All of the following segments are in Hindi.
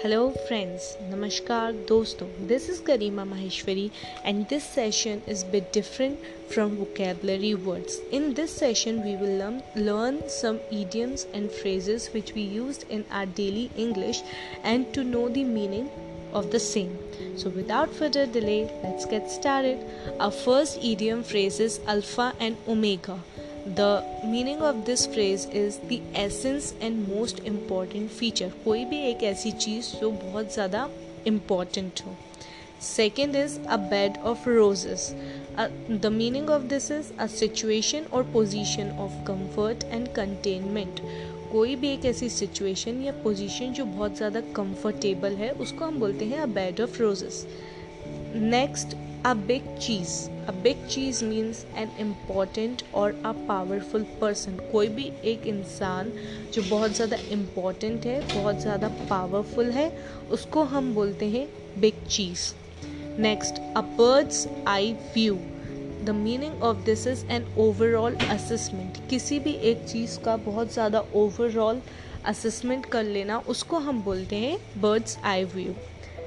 Hello, friends. Namaskar, dosto. This is Karima Maheshwari, and this session is bit different from vocabulary words. In this session, we will learn, learn some idioms and phrases which we used in our daily English and to know the meaning of the same. So, without further delay, let's get started. Our first idiom phrase is alpha and omega. The meaning of this phrase is the essence and most important feature कोई भी एक ऐसी चीज़ जो बहुत ज़्यादा इंपॉर्टेंट हो। Second is a bed of roses the meaning of this is a situation और position of comfort and contentment कोई भी एक ऐसी सिचुएशन या पोजिशन जो बहुत ज़्यादा कंफर्टेबल है, उसको हम बोलते हैं a bed of roses next A big cheese. A big cheese means an important or a powerful person. कोई भी एक इंसान जो बहुत ज़्यादा इम्पोर्टेंट है, बहुत ज़्यादा पावरफुल है, उसको हम बोलते हैं big cheese next a bird's eye view the meaning of this is an overall assessment किसी भी एक चीज़ का बहुत ज़्यादा ओवरऑल असेसमेंट कर लेना, उसको हम बोलते हैं bird's eye view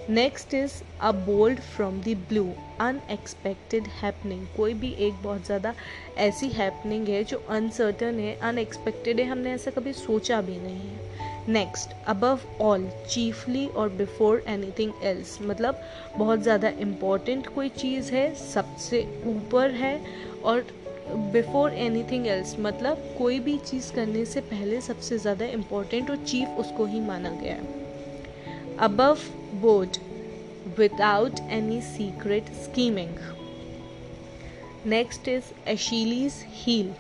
next is a bold from the blue unexpected happening कोई भी एक बहुत ज़्यादा ऐसी हैपनिंग है जो अनसर्टन है अनएक्सपेक्टेड है, हमने ऐसा कभी सोचा भी नहीं है। नेक्स्ट अबव ऑल चीफली और बिफोर एनीथिंग एल्स मतलब बहुत ज़्यादा इंपॉर्टेंट कोई चीज़ है, सबसे ऊपर है और बिफोर एनी थिंग एल्स मतलब कोई भी चीज़ करने से पहले सबसे ज़्यादा इम्पोर्टेंट और चीफ उसको ही माना गया है। above board without any secret scheming. Next is Achilles' heel.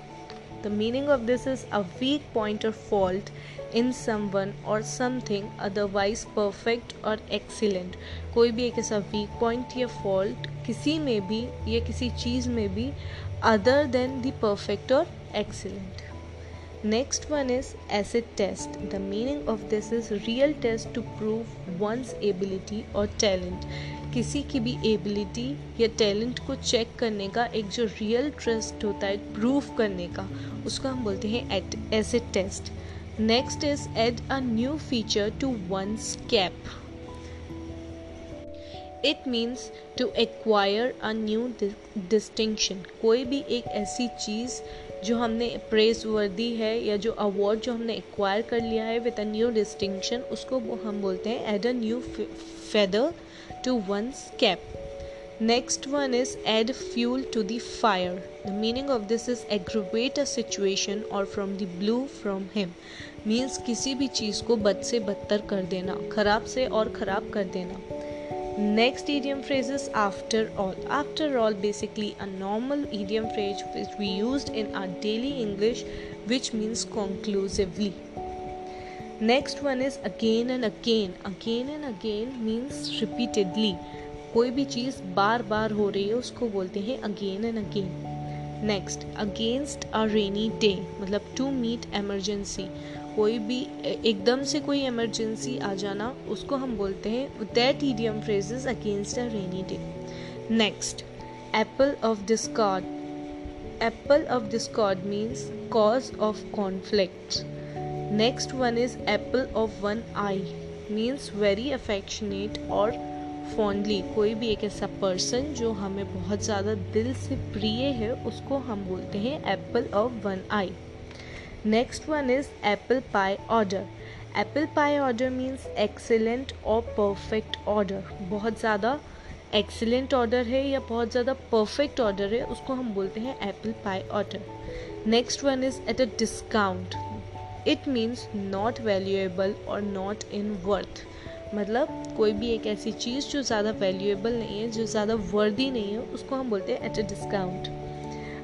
The meaning of this is a weak point or fault in someone or something otherwise perfect or excellent. कोई भी एक ऐसा वीक पॉइंट या फॉल्ट किसी में भी या किसी चीज़ में भी अदर देन द परफेक्ट और excellent Next one is acid test. The meaning of this is real test to prove one's ability or talent. किसी की भी एबिलिटी या टैलेंट को चेक करने का एक जो रियल टेस्ट होता है प्रूव करने का, उसको हम बोलते हैं at acid test next is add a new feature to one's cap it means to acquire a new distinction कोई भी एक ऐसी चीज़ जो हमने प्रेस वर्दी है या जो अवार्ड जो हमने एक्वायर कर लिया है विद अ न्यू डिस्टिंक्शन उसको हम बोलते हैं add a new feather to one cap next one is add fuel to the fire the meaning of this is aggravate a situation और from the blue from him means किसी भी चीज़ को बद से बदतर कर देना, खराब से और ख़राब कर देना। Next idiom phrase is after all. After all, basically a normal idiom phrase which we used in our daily English, which means conclusively. Next one is again and again. Again and again means repeatedly. कोई भी चीज़ बार बार हो रही है उसको बोलते हैं again and again next against a rainy day मतलब टू मीट एमरजेंसी कोई भी एकदम से कोई एमरजेंसी आ जाना, उसको हम बोलते हैं that idiom phrases against a rainy day next apple of discord apple of discord means cause of conflict next one is apple of one eye means very affectionate और फॉन्डली कोई भी एक ऐसा पर्सन जो हमें बहुत ज़्यादा दिल से प्रिय है, उसको हम बोलते हैं apple of one eye next one is apple pie order apple pie order means excellent और परफेक्ट ऑर्डर बहुत ज़्यादा एक्सेलेंट ऑर्डर है या बहुत ज़्यादा परफेक्ट ऑर्डर है, उसको हम बोलते हैं apple pie order next one is at a discount it means not valuable और नॉट इन वर्थ मतलब कोई भी एक ऐसी चीज़ जो ज़्यादा वैल्यूएबल नहीं है, जो ज़्यादा वर्दी नहीं है, उसको हम बोलते हैं at a discount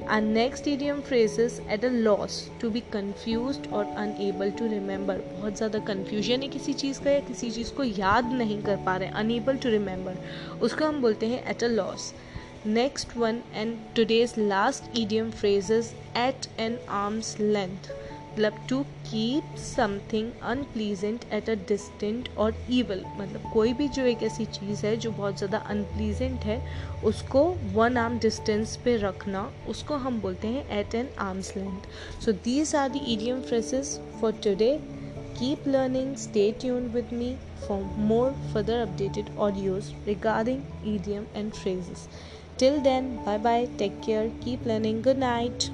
or next idiom phrases at a loss to be confused और अनएबल टू रिमेंबर बहुत ज़्यादा कन्फ्यूज़न है किसी चीज़ का या किसी चीज़ को याद नहीं कर पा रहे अनएबल टू रिमेंबर उसको हम बोलते हैं at a loss next one and today's last idiom phrases at an arm's length मतलब to keep something unpleasant at a distant और ईवल मतलब कोई भी जो एक ऐसी चीज़ है जो बहुत ज़्यादा अनप्लीजेंट है, उसको वन आर्म डिस्टेंस पे रखना, उसको हम बोलते हैं at an arm's length so these are the idiom phrases for today keep learning stay tune with me for more further updated audios regarding idiom and phrases till then bye bye take care keep learning good night